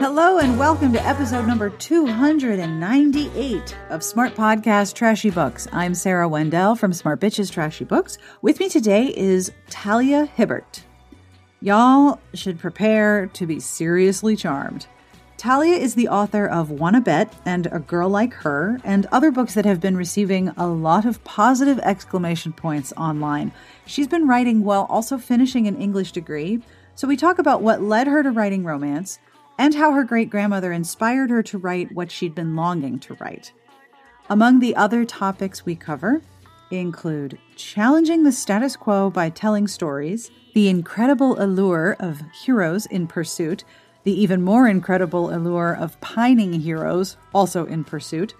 Hello and welcome to episode number 298 of Smart Podcast Trashy Books. I'm Sarah Wendell from Smart Bitches Trashy Books. With me today is Talia Hibbert. Y'all should prepare to be seriously charmed. Talia is the author of Wanna Bet and A Girl Like Her, and other books that have been receiving a lot of positive exclamation points online. She's been writing while also finishing an English degree, so we talk about what led her to writing romance and how her great grandmother inspired her to write what she'd been longing to write. Among the other topics we cover include challenging the status quo by telling stories, the incredible allure of heroes in pursuit, the even more incredible allure of pining heroes also in pursuit,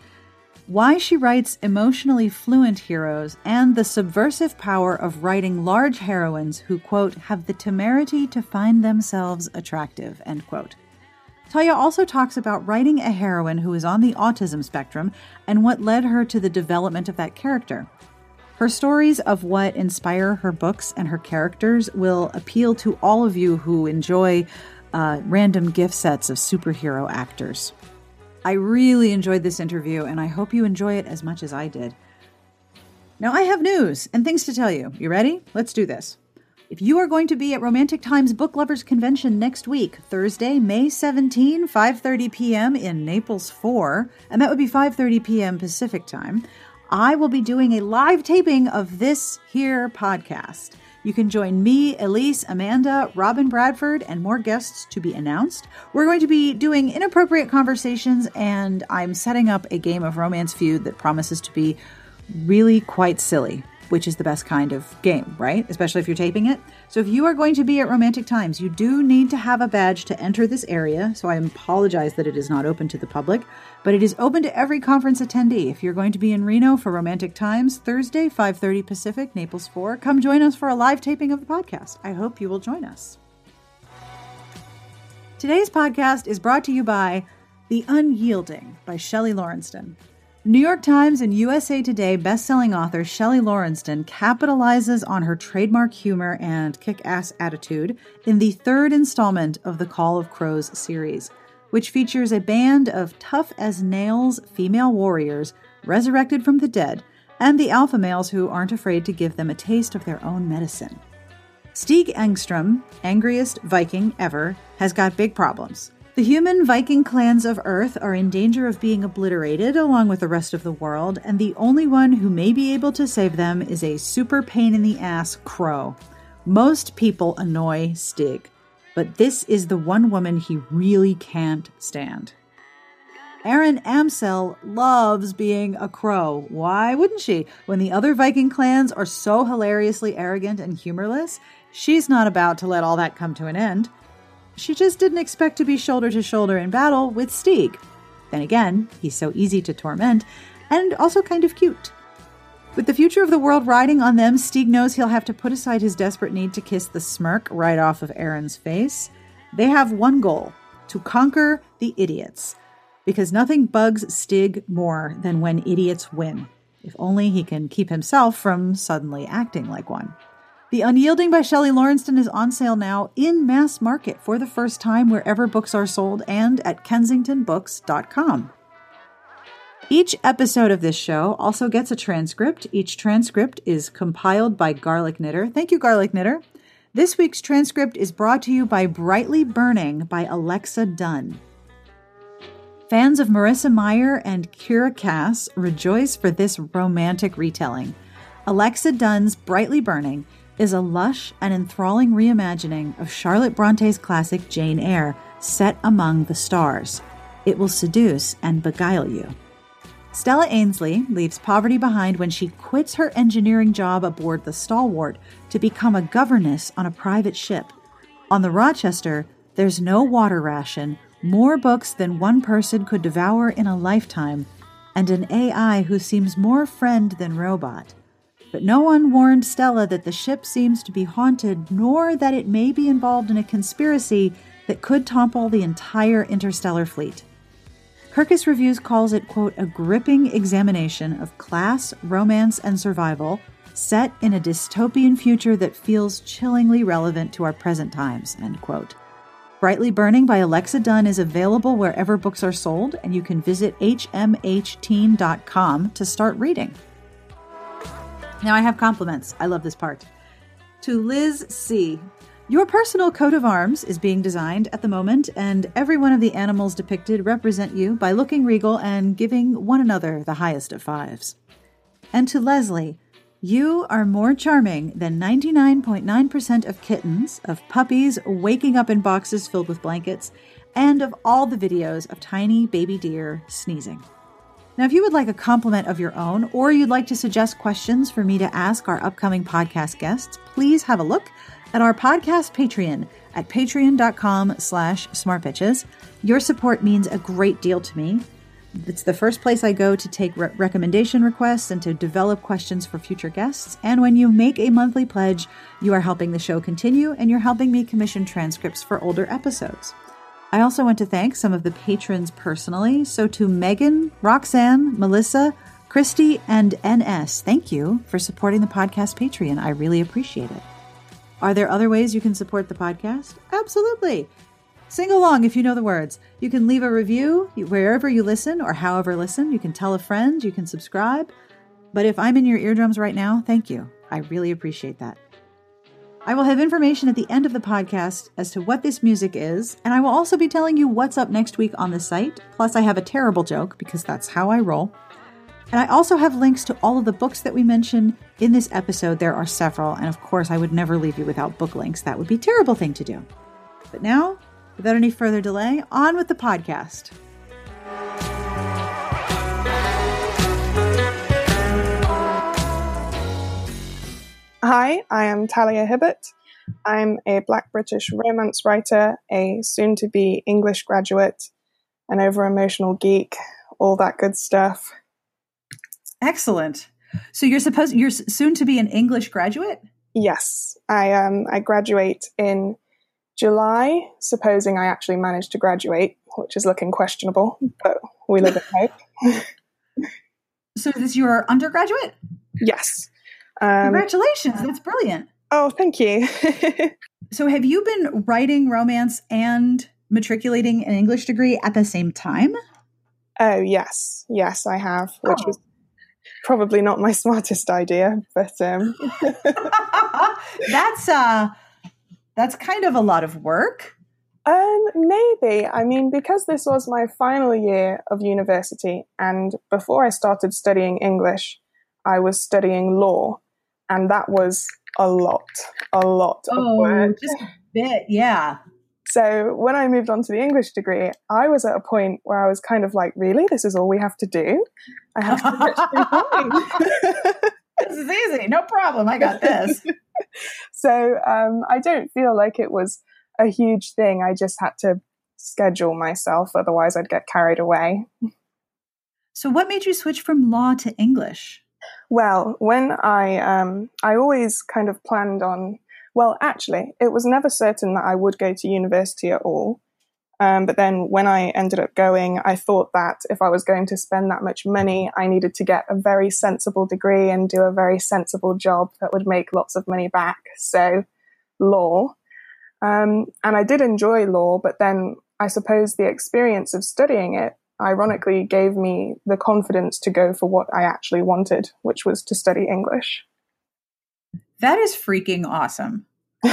why she writes emotionally fluent heroes, and the subversive power of writing large heroines who, quote, have the temerity to find themselves attractive, end quote. Talia also talks about writing a heroine who is on the autism spectrum and what led her to the development of that character. Her stories of what inspire her books and her characters will appeal to all of you who enjoy uh, random gif sets of superhero actors. I really enjoyed this interview, and I hope you enjoy it as much as I did. Now, I have news and things to tell you. You ready? Let's do this. If you are going to be at Romantic Times Book Lovers Convention next week, Thursday, May 17, 5:30 p.m. in Naples 4, and that would be 5:30 p.m. Pacific time, I will be doing a live taping of this here podcast. You can join me, Elise, Amanda, Robin Bradford, and more guests to be announced. We're going to be doing inappropriate conversations, and I'm setting up a game of Romance Feud that promises to be really quite silly which is the best kind of game, right? Especially if you're taping it. So if you are going to be at Romantic Times, you do need to have a badge to enter this area. So I apologize that it is not open to the public, but it is open to every conference attendee. If you're going to be in Reno for Romantic Times Thursday, 5:30 Pacific, Naples 4, come join us for a live taping of the podcast. I hope you will join us. Today's podcast is brought to you by The Unyielding by Shelly Laurenston. New York Times and USA Today bestselling author Shelly Laurenston capitalizes on her trademark humor and kick ass attitude in the third installment of the Call of Crows series, which features a band of tough as nails female warriors resurrected from the dead and the alpha males who aren't afraid to give them a taste of their own medicine. Stig Engstrom, angriest Viking ever, has got big problems. The human Viking clans of Earth are in danger of being obliterated along with the rest of the world, and the only one who may be able to save them is a super pain in the ass crow. Most people annoy Stig, but this is the one woman he really can't stand. Erin Amsel loves being a crow. Why wouldn't she? When the other Viking clans are so hilariously arrogant and humorless, she's not about to let all that come to an end. She just didn't expect to be shoulder to shoulder in battle with Stig. Then again, he's so easy to torment, and also kind of cute. With the future of the world riding on them, Stig knows he'll have to put aside his desperate need to kiss the smirk right off of Erin's face. They have one goal to conquer the idiots, because nothing bugs Stig more than when idiots win. If only he can keep himself from suddenly acting like one. The Unyielding by Shelly Laurenston is on sale now in mass market for the first time wherever books are sold and at kensingtonbooks.com. Each episode of this show also gets a transcript. Each transcript is compiled by Garlic Knitter. Thank you, Garlic Knitter. This week's transcript is brought to you by Brightly Burning by Alexa Donne. Fans of Marissa Meyer and Kiera Cass rejoice for this romantic retelling. Alexa Donne's Brightly Burning is a lush and enthralling reimagining of Charlotte Bronte's classic Jane Eyre, set among the stars. It will seduce and beguile you. Stella Ainsley leaves poverty behind when she quits her engineering job aboard the Stalwart to become a governess on a private ship. On the Rochester, there's no water ration, more books than one person could devour in a lifetime, and an AI who seems more friend than robot. But no one warned Stella that the ship seems to be haunted, nor that it may be involved in a conspiracy that could topple the entire interstellar fleet. Kirkus Reviews calls it, quote, a gripping examination of class, romance, and survival set in a dystopian future that feels chillingly relevant to our present times, end quote. Brightly Burning by Alexa Donne is available wherever books are sold, and you can visit hmhteen.com to start reading. Now I have compliments. I love this part. To Liz C. Your personal coat of arms is being designed at the moment, and every one of the animals depicted represent you by looking regal and giving one another the highest of fives. And to Leslie, you are more charming than 99.9% of kittens, of puppies waking up in boxes filled with blankets, and of all the videos of tiny baby deer sneezing. Now, if you would like a compliment of your own, or you'd like to suggest questions for me to ask our upcoming podcast guests, please have a look at our podcast Patreon at patreon.com slash smartbitches. Your support means a great deal to me. It's the first place I go to take re- recommendation requests and to develop questions for future guests. And when you make a monthly pledge, you are helping the show continue and you're helping me commission transcripts for older episodes. I also want to thank some of the patrons personally. So to Megan, Roxanne, Melissa, Christy, and NS, thank you for supporting the podcast Patreon. I really appreciate it. Are there other ways you can support the podcast? Absolutely. Sing along if you know the words. You can leave a review wherever you listen or however listen. You can tell a friend, you can subscribe. But if I'm in your eardrums right now, thank you. I really appreciate that. I will have information at the end of the podcast as to what this music is, and I will also be telling you what's up next week on the site. Plus, I have a terrible joke because that's how I roll. And I also have links to all of the books that we mention in this episode. There are several, and of course, I would never leave you without book links. That would be a terrible thing to do. But now, Without any further delay, on with the podcast. Hi, I am Talia Hibbert. I'm a Black British romance writer, a soon to be English graduate, an over emotional geek, all that good stuff. Excellent. So you're supposed you're soon to be an English graduate? Yes, I um I graduate in July, supposing I actually manage to graduate, which is looking questionable, but we live in hope. so, is this your undergraduate? Yes. Um, Congratulations. That's brilliant. Oh, thank you. so, have you been writing romance and matriculating an English degree at the same time? Oh, yes. Yes, I have, which oh. was probably not my smartest idea, but um that's uh that's kind of a lot of work. Um, maybe. I mean, because this was my final year of university, and before I started studying English, I was studying law, and that was a lot, a lot oh, of work. Just a bit, yeah. So when I moved on to the English degree, I was at a point where I was kind of like, really, this is all we have to do? I have to. this is easy, no problem. I got this. so um, I don't feel like it was a huge thing. I just had to schedule myself, otherwise, I'd get carried away. So, what made you switch from law to English? Well, when I um, I always kind of planned on. Well, actually, it was never certain that I would go to university at all. Um, but then when I ended up going, I thought that if I was going to spend that much money, I needed to get a very sensible degree and do a very sensible job that would make lots of money back. So, law. Um, and I did enjoy law, but then I suppose the experience of studying it ironically gave me the confidence to go for what I actually wanted, which was to study English. That is freaking awesome.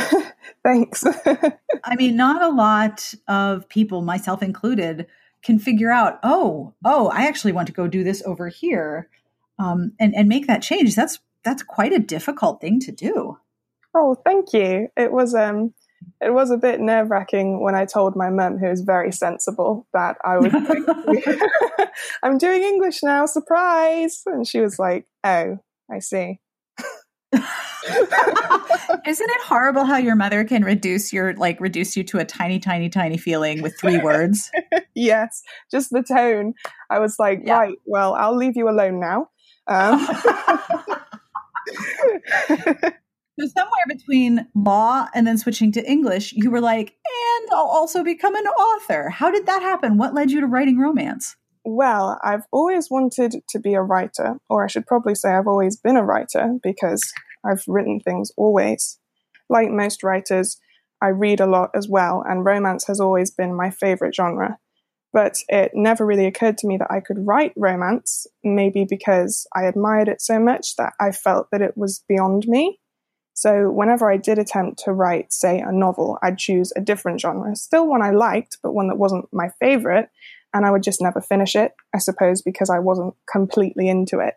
Thanks. I mean, not a lot of people, myself included, can figure out, oh, oh, I actually want to go do this over here, um, and and make that change. That's that's quite a difficult thing to do. Oh, thank you. It was um, it was a bit nerve wracking when I told my mum, who is very sensible, that I was. I'm doing English now. Surprise! And she was like, "Oh, I see." Isn't it horrible how your mother can reduce your like reduce you to a tiny, tiny, tiny feeling with three words? yes, just the tone. I was like, yeah. right, well, I'll leave you alone now. Um. So somewhere between law and then switching to English, you were like, and I'll also become an author. How did that happen? What led you to writing romance? Well, I've always wanted to be a writer, or I should probably say I've always been a writer because I've written things always. Like most writers, I read a lot as well, and romance has always been my favorite genre. But it never really occurred to me that I could write romance, maybe because I admired it so much that I felt that it was beyond me. So whenever I did attempt to write, say, a novel, I'd choose a different genre, still one I liked, but one that wasn't my favorite, and I would just never finish it, I suppose, because I wasn't completely into it.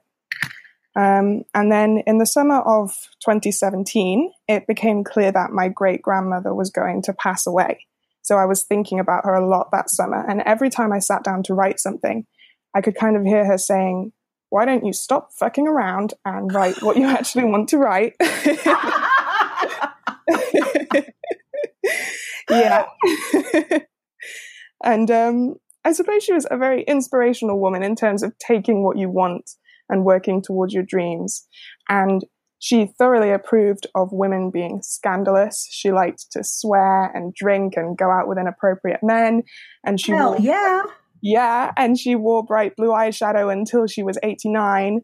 Um, and then in the summer of 2017, it became clear that my great grandmother was going to pass away. So I was thinking about her a lot that summer. And every time I sat down to write something, I could kind of hear her saying, Why don't you stop fucking around and write what you actually want to write? yeah. and um, I suppose she was a very inspirational woman in terms of taking what you want and working towards your dreams. And she thoroughly approved of women being scandalous. She liked to swear and drink and go out with inappropriate men. And she Hell yeah. Yeah, and she wore bright blue eyeshadow until she was 89.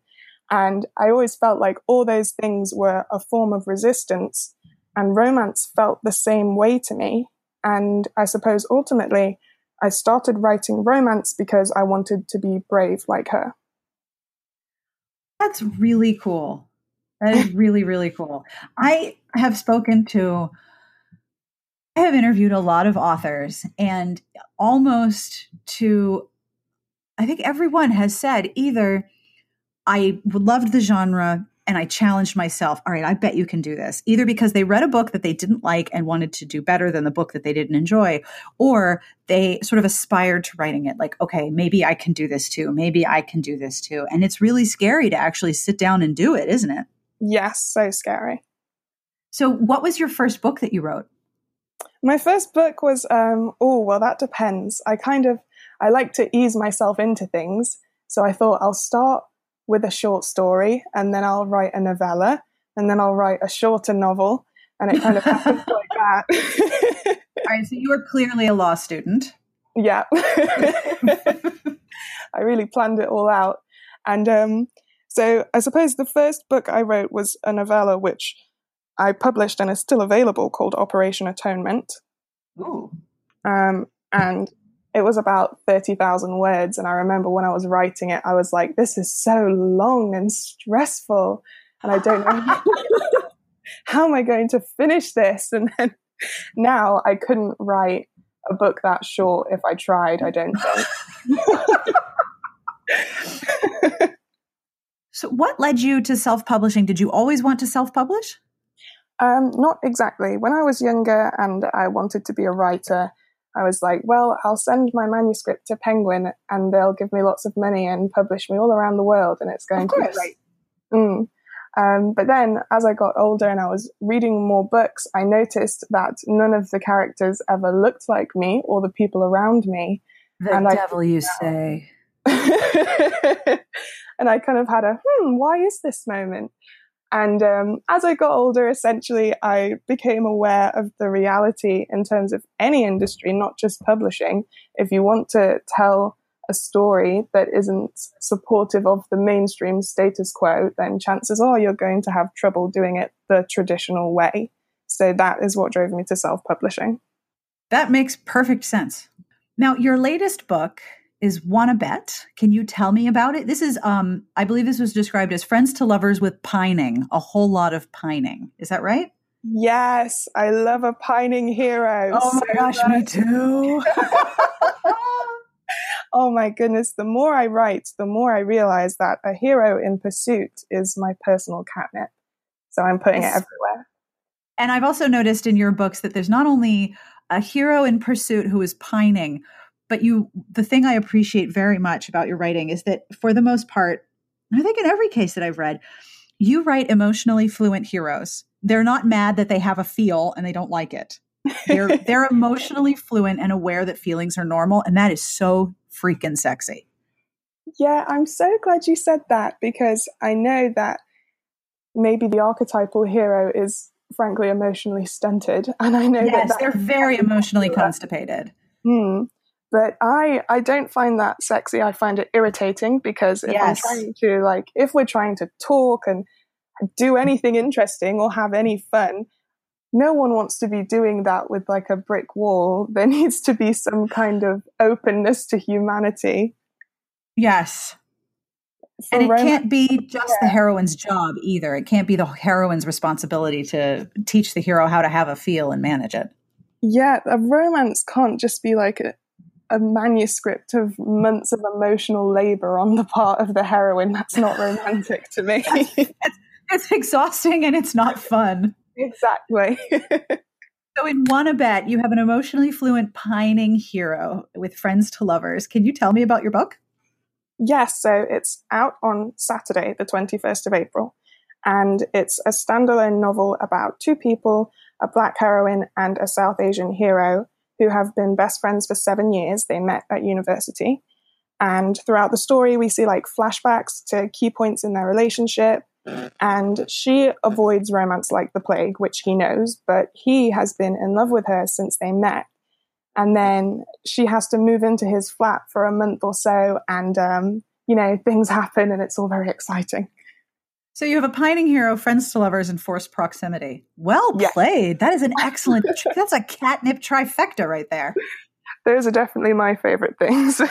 And I always felt like all those things were a form of resistance. And romance felt the same way to me. And I suppose ultimately, I started writing romance because I wanted to be brave like her. That's really cool. That is really, really cool. I have spoken to, I have interviewed a lot of authors, and almost to, I think everyone has said either I loved the genre and I challenged myself, all right, I bet you can do this. Either because they read a book that they didn't like and wanted to do better than the book that they didn't enjoy, or they sort of aspired to writing it like, okay, maybe I can do this too. Maybe I can do this too. And it's really scary to actually sit down and do it, isn't it? Yes, so scary. So, what was your first book that you wrote? My first book was, um, oh, well, that depends. I kind of, I like to ease myself into things. So I thought I'll start with a short story and then I'll write a novella and then I'll write a shorter novel. And it kind of happens like that. All right, so you were clearly a law student. Yeah. I really planned it all out. And um, so I suppose the first book I wrote was a novella which I published and is still available called Operation Atonement. Ooh. Um, and it was about 30,000 words. And I remember when I was writing it, I was like, this is so long and stressful. And I don't know how am I going to finish this? And then now I couldn't write a book that short if I tried, I don't think. so, what led you to self publishing? Did you always want to self publish? Um, not exactly. When I was younger and I wanted to be a writer, I was like, well, I'll send my manuscript to Penguin and they'll give me lots of money and publish me all around the world and it's going to be great. Mm. Um, but then as I got older and I was reading more books, I noticed that none of the characters ever looked like me or the people around me. The and devil, I, you say. and I kind of had a, hmm, why is this moment? And um, as I got older, essentially, I became aware of the reality in terms of any industry, not just publishing. If you want to tell a story that isn't supportive of the mainstream status quo, then chances are you're going to have trouble doing it the traditional way. So that is what drove me to self publishing. That makes perfect sense. Now, your latest book is Wanna Bet. Can you tell me about it? This is, um, I believe this was described as friends to lovers with pining, a whole lot of pining. Is that right? Yes, I love a pining hero. Oh my so gosh, much. me too. oh my goodness, the more I write, the more I realize that a hero in pursuit is my personal catnip. So I'm putting yes. it everywhere. And I've also noticed in your books that there's not only a hero in pursuit who is pining, but you the thing i appreciate very much about your writing is that for the most part i think in every case that i've read you write emotionally fluent heroes. They're not mad that they have a feel and they don't like it. They're they're emotionally fluent and aware that feelings are normal and that is so freaking sexy. Yeah i'm so glad you said that because i know that maybe the archetypal hero is frankly emotionally stunted and i know yes, that they're very emotionally constipated. Hmm. But I, I don't find that sexy. I find it irritating because if yes. I'm trying to like, if we're trying to talk and do anything interesting or have any fun, no one wants to be doing that with like a brick wall. There needs to be some kind of openness to humanity. Yes. For and it romance, can't be just yeah. the heroine's job either. It can't be the heroine's responsibility to teach the hero how to have a feel and manage it. Yeah, a romance can't just be like a, a manuscript of months of emotional labor on the part of the heroine. That's not romantic to me. it's, it's exhausting and it's not fun. Exactly. so in Wanna Bet, you have an emotionally fluent pining hero with friends to lovers. Can you tell me about your book? Yes, so it's out on Saturday, the 21st of April, and it's a standalone novel about two people, a black heroine and a South Asian hero, who have been best friends for seven years. They met at university. And throughout the story, we see like flashbacks to key points in their relationship. And she avoids romance like the plague, which he knows, but he has been in love with her since they met. And then she has to move into his flat for a month or so, and, um, you know, things happen and it's all very exciting. So you have a pining hero, friends to lovers, and forced proximity. Well played. That is an excellent. that's a catnip trifecta right there. Those are definitely my favorite things.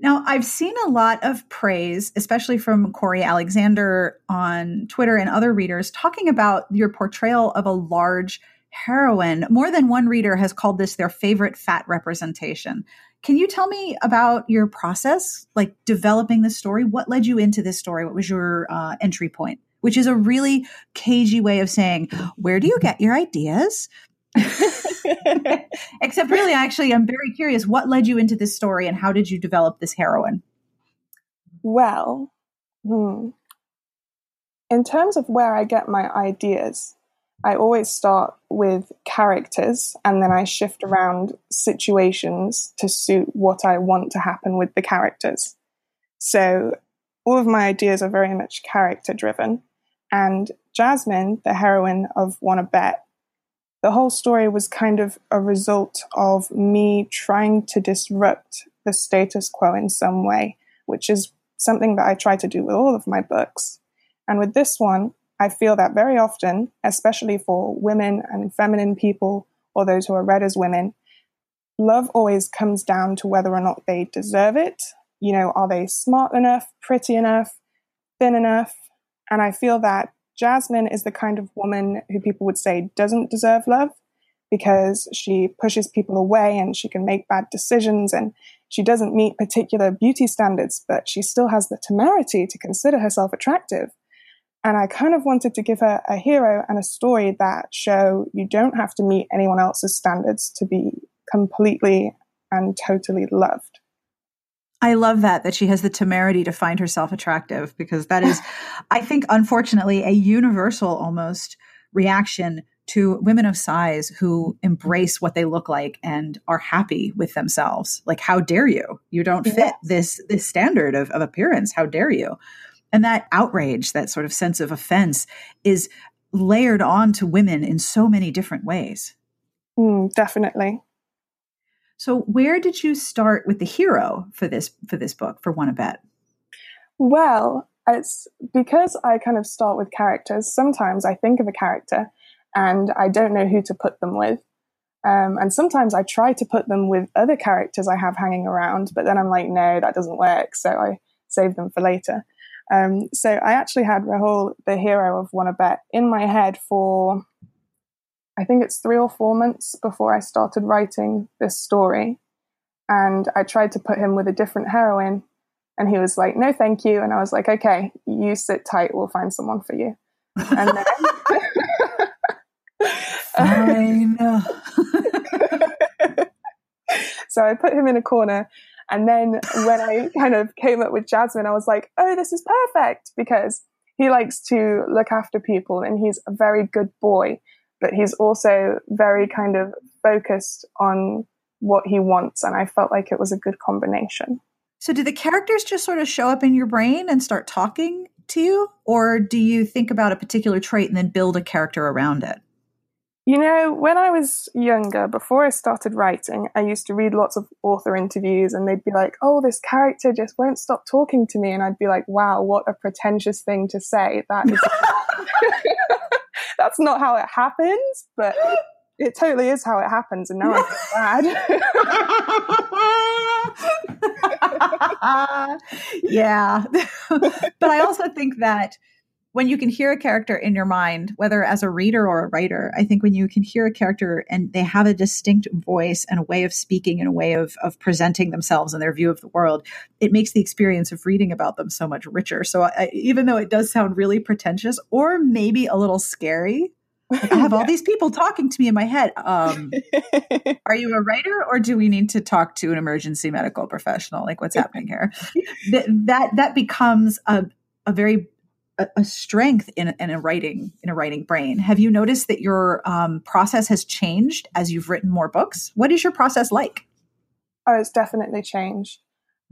Now, I've seen a lot of praise, especially from Corey Alexander on Twitter and other readers, talking about your portrayal of a large heroine. More than one reader has called this their favorite fat representation. Can you tell me about your process, like developing the story? What led you into this story? What was your uh, entry point? Which is a really cagey way of saying, where do you get your ideas? Except, really, actually, I'm very curious what led you into this story and how did you develop this heroine? Well, hmm. in terms of where I get my ideas, I always start with characters and then I shift around situations to suit what I want to happen with the characters. So all of my ideas are very much character driven. And Jasmine, the heroine of Wanna Bet, the whole story was kind of a result of me trying to disrupt the status quo in some way, which is something that I try to do with all of my books. And with this one, I feel that very often, especially for women and feminine people or those who are read as women, love always comes down to whether or not they deserve it. You know, are they smart enough, pretty enough, thin enough? And I feel that Jasmine is the kind of woman who people would say doesn't deserve love because she pushes people away and she can make bad decisions and she doesn't meet particular beauty standards, but she still has the temerity to consider herself attractive. And I kind of wanted to give her a hero and a story that show you don't have to meet anyone else's standards to be completely and totally loved. I love that that she has the temerity to find herself attractive because that is I think unfortunately a universal almost reaction to women of size who embrace what they look like and are happy with themselves. Like how dare you? You don't fit this this standard of, of appearance. How dare you? And that outrage, that sort of sense of offense is layered on to women in so many different ways. Mm, definitely. So where did you start with the hero for this for this book for Wanna Bet? Well, it's because I kind of start with characters. Sometimes I think of a character and I don't know who to put them with. Um, and sometimes I try to put them with other characters I have hanging around, but then I'm like, no, that doesn't work. So I save them for later. Um, so I actually had Rahul, the hero of Wanna Bet, in my head for I think it's three or four months before I started writing this story. And I tried to put him with a different heroine. And he was like, no, thank you. And I was like, okay, you sit tight. We'll find someone for you. And then. Fine. so I put him in a corner. And then when I kind of came up with Jasmine, I was like, oh, this is perfect because he likes to look after people and he's a very good boy but he's also very kind of focused on what he wants. And I felt like it was a good combination. So, do the characters just sort of show up in your brain and start talking to you? Or do you think about a particular trait and then build a character around it? You know, when I was younger, before I started writing, I used to read lots of author interviews and they'd be like, oh, this character just won't stop talking to me. And I'd be like, wow, what a pretentious thing to say. That is. that's not how it happens, but it totally is how it happens, and now I feel bad. yeah, but I also think that when you can hear a character in your mind, whether as a reader or a writer, I think when you can hear a character and they have a distinct voice and a way of speaking and a way of, of presenting themselves and their view of the world, it makes the experience of reading about them so much richer. So I, even though it does sound really pretentious or maybe a little scary, like I have all these people talking to me in my head. Um, are you a writer, or do we need to talk to an emergency medical professional? Like, what's happening here? that that that becomes a a very a, strength in, in a writing in a writing brain. Have you noticed that your um, process has changed as you've written more books? What is your process like? Oh, it's definitely changed.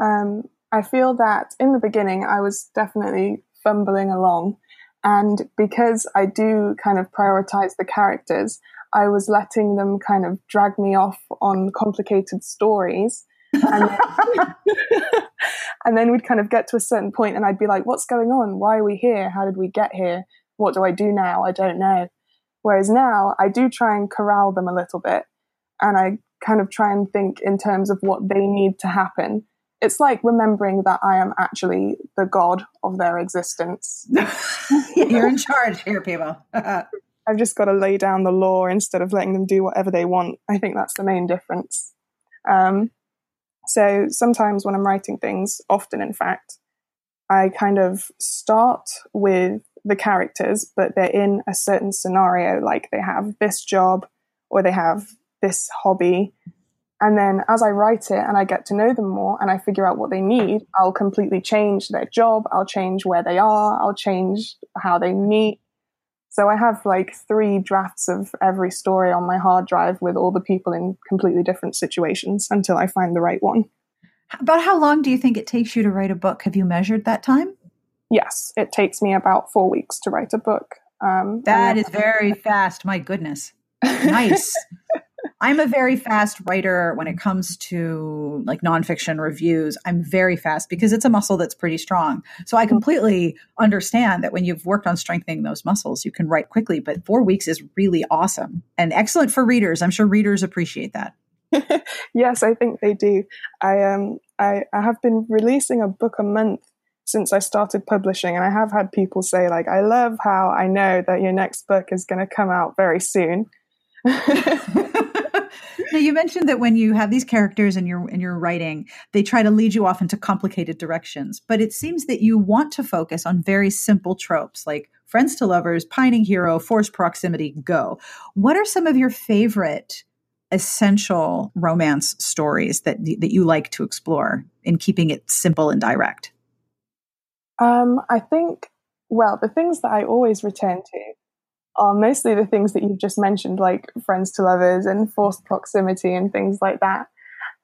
Um, I feel that in the beginning I was definitely fumbling along, and because I do kind of prioritize the characters, I was letting them kind of drag me off on complicated stories and then, and then we'd kind of get to a certain point and I'd be like, what's going on? Why are we here? How did we get here? What do I do now? I don't know. Whereas now I do try and corral them a little bit and I kind of try and think in terms of what they need to happen. It's like remembering that I am actually the god of their existence. You're in charge here, people. I've just got to lay down the law instead of letting them do whatever they want. I think that's the main difference. Um, so sometimes when I'm writing things, often in fact, I kind of start with the characters, but they're in a certain scenario, like they have this job or they have this hobby. And then as I write it and I get to know them more and I figure out what they need, I'll completely change their job. I'll change where they are. I'll change how they meet. So I have like three drafts of every story on my hard drive with all the people in completely different situations until I find the right one. About how long do you think it takes you to write a book? Have you measured that time? Yes, it takes me about four weeks to write a book. Um, that is very fast. My goodness. Nice. I'm a very fast writer when it comes to like nonfiction reviews. I'm very fast because it's a muscle that's pretty strong. So I mm-hmm. completely understand that when you've worked on strengthening those muscles, you can write quickly, but four weeks is really awesome and excellent for readers. I'm sure readers appreciate that. yes, I think they do. I um I, I have been releasing a book a month since I started publishing, and I have had people say like, "I love how I know that your next book is going to come out very soon." now you mentioned that when you have these characters in your in your writing, they try to lead you off into complicated directions. But it seems that you want to focus on very simple tropes like friends to lovers, pining hero, forced proximity, go. What are some of your favorite essential romance stories that that you like to explore in keeping it simple and direct? Um, I think well, the things that I always return to are mostly the things that you've just mentioned, like friends to lovers and forced proximity and things like that.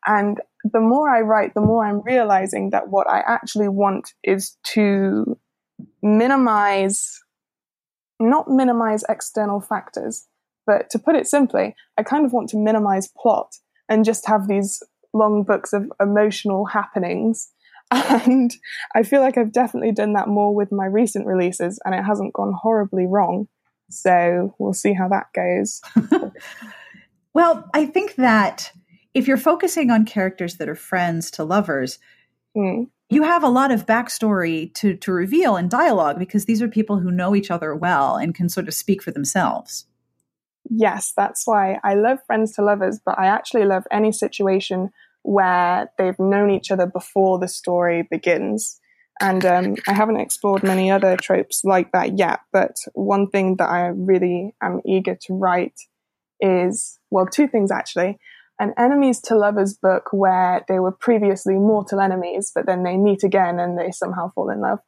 And the more I write, the more I'm realizing that what I actually want is to minimize, not minimize external factors, but to put it simply, I kind of want to minimize plot and just have these long books of emotional happenings. And I feel like I've definitely done that more with my recent releases and it hasn't gone horribly wrong. So we'll see how that goes. well, I think that if you're focusing on characters that are friends to lovers, mm. you have a lot of backstory to, to reveal in dialogue because these are people who know each other well and can sort of speak for themselves. Yes, that's why I love friends to lovers, but I actually love any situation where they've known each other before the story begins. And um, I haven't explored many other tropes like that yet. But one thing that I really am eager to write is, well, two things actually. An enemies to lovers book where they were previously mortal enemies, but then they meet again and they somehow fall in love.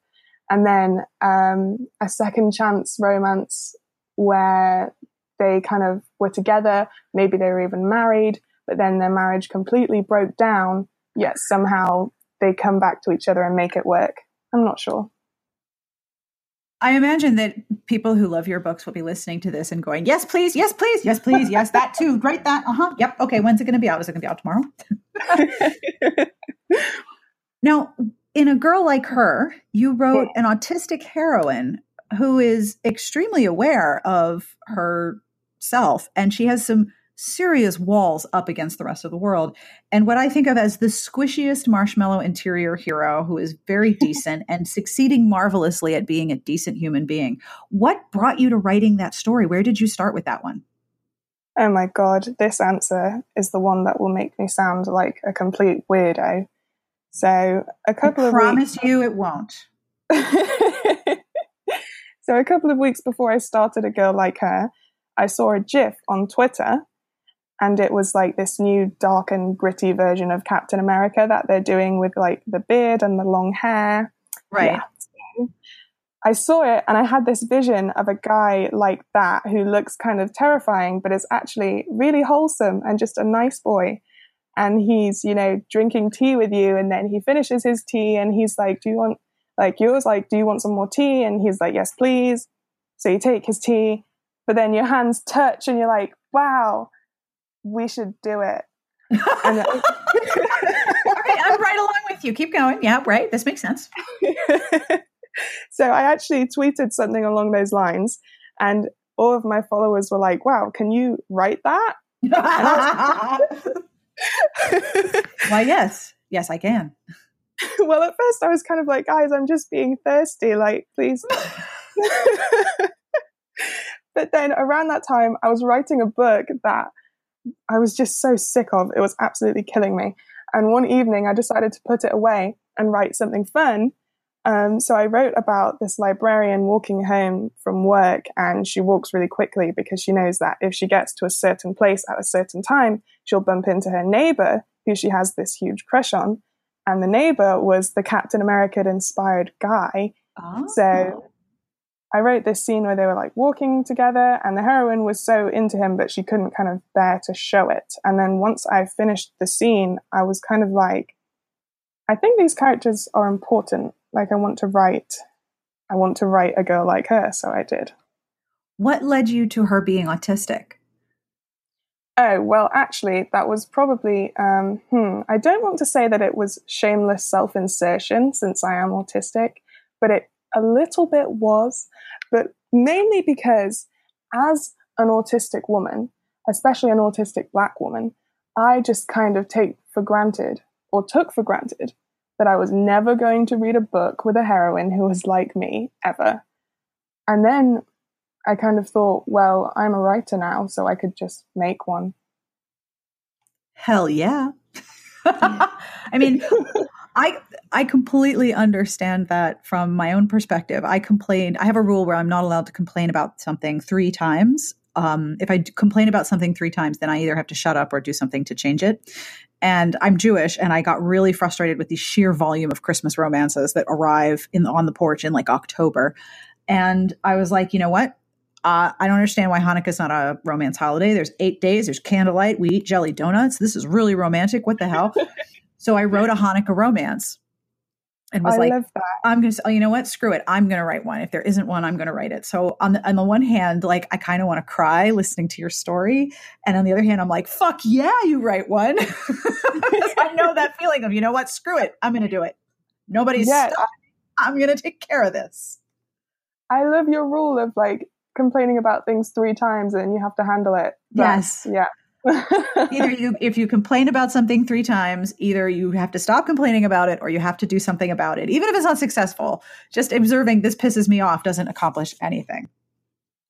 And then um, a second chance romance where they kind of were together, maybe they were even married, but then their marriage completely broke down, yet somehow they come back to each other and make it work. I'm not sure. I imagine that people who love your books will be listening to this and going, "Yes, please. Yes, please. Yes, please. Yes, that too. Write that. Uh-huh. Yep. Okay, when's it going to be out? Is it going to be out tomorrow?" now, in A Girl Like Her, you wrote an autistic heroine who is extremely aware of herself and she has some serious walls up against the rest of the world. And what I think of as the squishiest marshmallow interior hero who is very decent and succeeding marvelously at being a decent human being. What brought you to writing that story? Where did you start with that one? Oh my God, this answer is the one that will make me sound like a complete weirdo. So, a couple I of promise weeks... you it won't. so, a couple of weeks before I started A Girl Like Her, I saw a GIF on Twitter and it was like this new dark and gritty version of Captain America that they're doing with like the beard and the long hair. Right. Yeah. I saw it and I had this vision of a guy like that who looks kind of terrifying, but is actually really wholesome and just a nice boy. And he's, you know, drinking tea with you. And then he finishes his tea and he's like, Do you want, like, yours, like, do you want some more tea? And he's like, Yes, please. So you take his tea, but then your hands touch and you're like, Wow, we should do it. And right, I'm right along with you. Keep going. Yeah, right. This makes sense. so I actually tweeted something along those lines, and all of my followers were like, "Wow, can you write that?" Why, yes, yes, I can. well, at first I was kind of like, "Guys, I'm just being thirsty. Like, please." but then around that time, I was writing a book that I was just so sick of. It was absolutely killing me. And one evening, I decided to put it away and write something fun. Um, so I wrote about this librarian walking home from work, and she walks really quickly because she knows that if she gets to a certain place at a certain time, she'll bump into her neighbor, who she has this huge crush on. And the neighbor was the Captain America inspired guy. Oh. So I wrote this scene where they were like walking together, and the heroine was so into him, but she couldn't kind of bear to show it. And then once I finished the scene, I was kind of like, I think these characters are important. Like, I want to write, I want to write a girl like her. So I did. What led you to her being autistic? Oh, well, actually, that was probably, um, hmm, I don't want to say that it was shameless self insertion since I am autistic, but it a little bit was, but mainly because as an autistic woman, especially an autistic black woman, I just kind of take for granted or took for granted that I was never going to read a book with a heroine who was like me ever. And then I kind of thought, well, I'm a writer now, so I could just make one. Hell yeah. I mean, I I completely understand that from my own perspective. I complain. I have a rule where I'm not allowed to complain about something three times. Um, if I complain about something three times, then I either have to shut up or do something to change it. And I'm Jewish, and I got really frustrated with the sheer volume of Christmas romances that arrive in on the porch in like October. And I was like, you know what? Uh, I don't understand why Hanukkah is not a romance holiday. There's eight days. There's candlelight. We eat jelly donuts. This is really romantic. What the hell? So I wrote a Hanukkah romance and was I like, I'm going to, oh, you know what? Screw it. I'm going to write one. If there isn't one, I'm going to write it. So on the, on the one hand, like I kind of want to cry listening to your story. And on the other hand, I'm like, fuck yeah, you write one. I know that feeling of, you know what? Screw it. I'm going to do it. Nobody's yeah, I'm going to take care of this. I love your rule of like complaining about things three times and you have to handle it. That's, yes. Yeah either you if you complain about something three times either you have to stop complaining about it or you have to do something about it. Even if it's not successful just observing this pisses me off doesn't accomplish anything.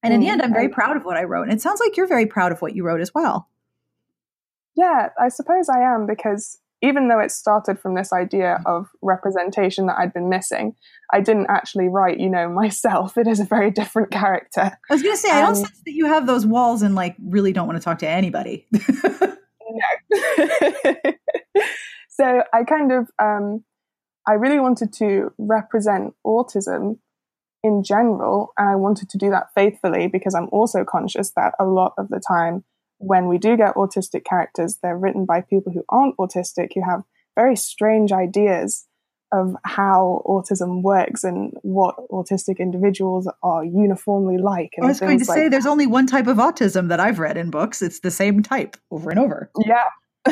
And in the end i'm very mm-hmm. proud of what i wrote. And it sounds like you're very proud of what you wrote as well. Yeah i suppose i am because even though it started from this idea of representation that I'd been missing, I didn't actually write, you know, myself. It is a very different character. I was going to say, um, I don't sense that you have those walls and like really don't want to talk to anybody. no. so I kind of, um, I really wanted to represent autism in general, and I wanted to do that faithfully because I'm also conscious that a lot of the time when we do get autistic characters, they're written by people who aren't autistic, who have very strange ideas of how autism works and what autistic individuals are uniformly like. I was going to like say, there's only one type of autism that I've read in books. It's the same type over and over. Yeah,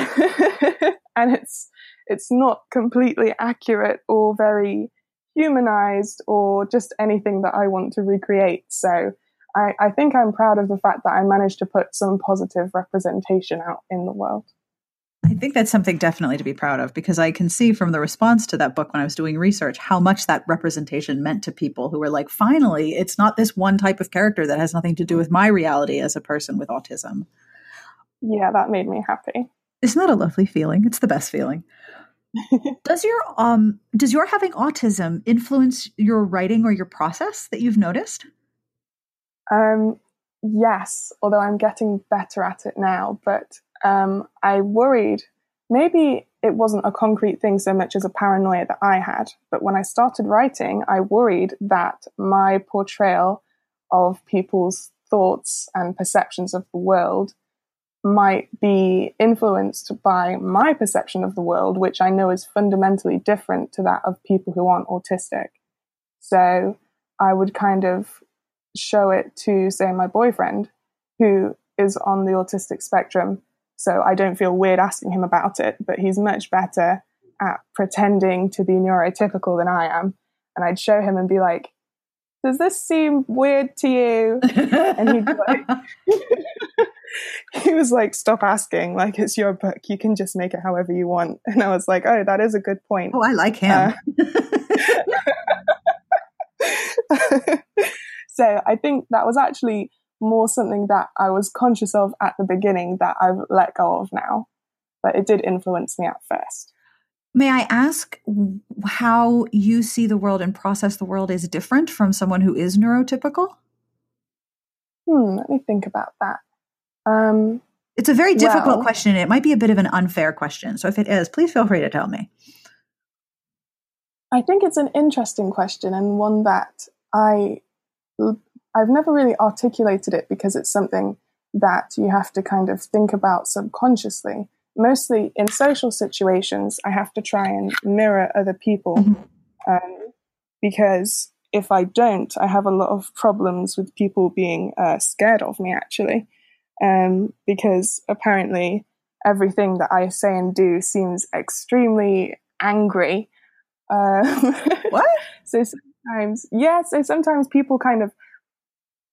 and it's it's not completely accurate or very humanized or just anything that I want to recreate. So I, I think I'm proud of the fact that I managed to put some positive representation out in the world. I think that's something definitely to be proud of because I can see from the response to that book when I was doing research how much that representation meant to people who were like, finally, it's not this one type of character that has nothing to do with my reality as a person with autism. Yeah, that made me happy. Isn't that a lovely feeling? It's the best feeling. does your um does your having autism influence your writing or your process that you've noticed? Um yes, although I'm getting better at it now, but um, I worried maybe it wasn't a concrete thing so much as a paranoia that I had. But when I started writing, I worried that my portrayal of people's thoughts and perceptions of the world might be influenced by my perception of the world, which I know is fundamentally different to that of people who aren't autistic. So I would kind of show it to, say, my boyfriend, who is on the autistic spectrum, so I don't feel weird asking him about it, but he's much better at pretending to be neurotypical than I am. And I'd show him and be like, does this seem weird to you? and he'd be like, he was like, stop asking. Like, it's your book. You can just make it however you want. And I was like, oh, that is a good point. Oh, I like him. Uh, so I think that was actually more something that I was conscious of at the beginning that I've let go of now. But it did influence me at first. May I ask how you see the world and process the world is different from someone who is neurotypical? Hmm, let me think about that. Um, it's a very difficult well, question. It might be a bit of an unfair question. So if it is, please feel free to tell me. I think it's an interesting question and one that I I've never really articulated it because it's something that you have to kind of think about subconsciously. Mostly in social situations, I have to try and mirror other people mm-hmm. um, because if I don't, I have a lot of problems with people being uh, scared of me actually, um, because apparently everything that I say and do seems extremely angry. Uh, what? so sometimes, yeah, so sometimes people kind of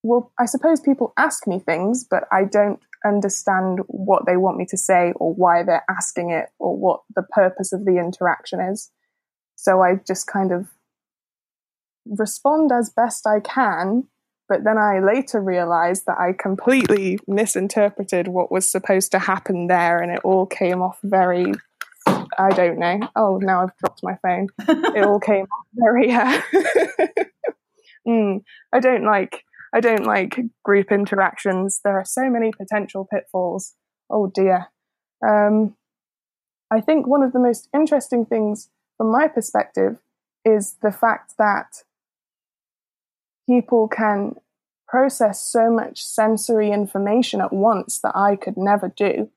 well, I suppose people ask me things, but I don't understand what they want me to say or why they're asking it or what the purpose of the interaction is. So I just kind of respond as best I can, but then I later realized that I completely misinterpreted what was supposed to happen there and it all came off very I don't know. Oh, now I've dropped my phone. it all came off very uh, mm, I don't like I don't like group interactions. There are so many potential pitfalls. Oh dear. Um, I think one of the most interesting things from my perspective is the fact that people can process so much sensory information at once that I could never do.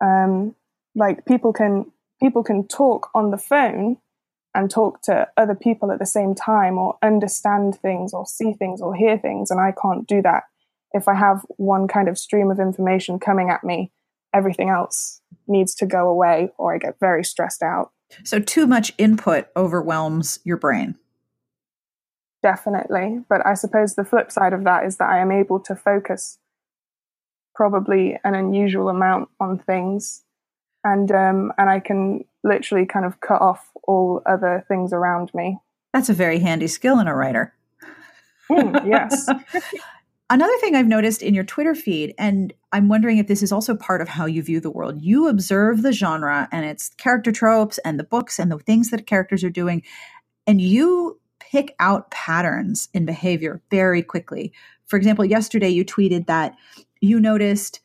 Um, like people can people can talk on the phone and talk to other people at the same time or understand things or see things or hear things. And I can't do that. If I have one kind of stream of information coming at me, everything else needs to go away or I get very stressed out. So, too much input overwhelms your brain. Definitely. But I suppose the flip side of that is that I am able to focus probably an unusual amount on things and um, and I can literally kind of cut off all other things around me. That's a very handy skill in a writer. Mm, yes. Another thing I've noticed in your Twitter feed, and I'm wondering if this is also part of how you view the world, you observe the genre and its character tropes and the books and the things that characters are doing, and you pick out patterns in behavior very quickly. For example, yesterday you tweeted that you noticed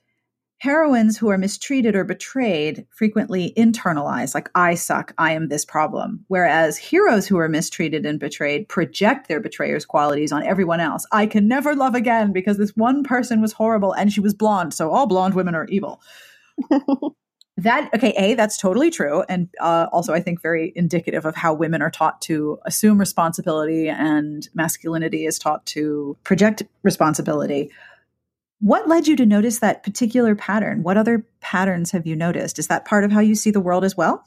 Heroines who are mistreated or betrayed frequently internalize, like, I suck, I am this problem. Whereas heroes who are mistreated and betrayed project their betrayer's qualities on everyone else. I can never love again because this one person was horrible and she was blonde, so all blonde women are evil. that, okay, A, that's totally true. And uh, also, I think, very indicative of how women are taught to assume responsibility and masculinity is taught to project responsibility. What led you to notice that particular pattern? What other patterns have you noticed? Is that part of how you see the world as well?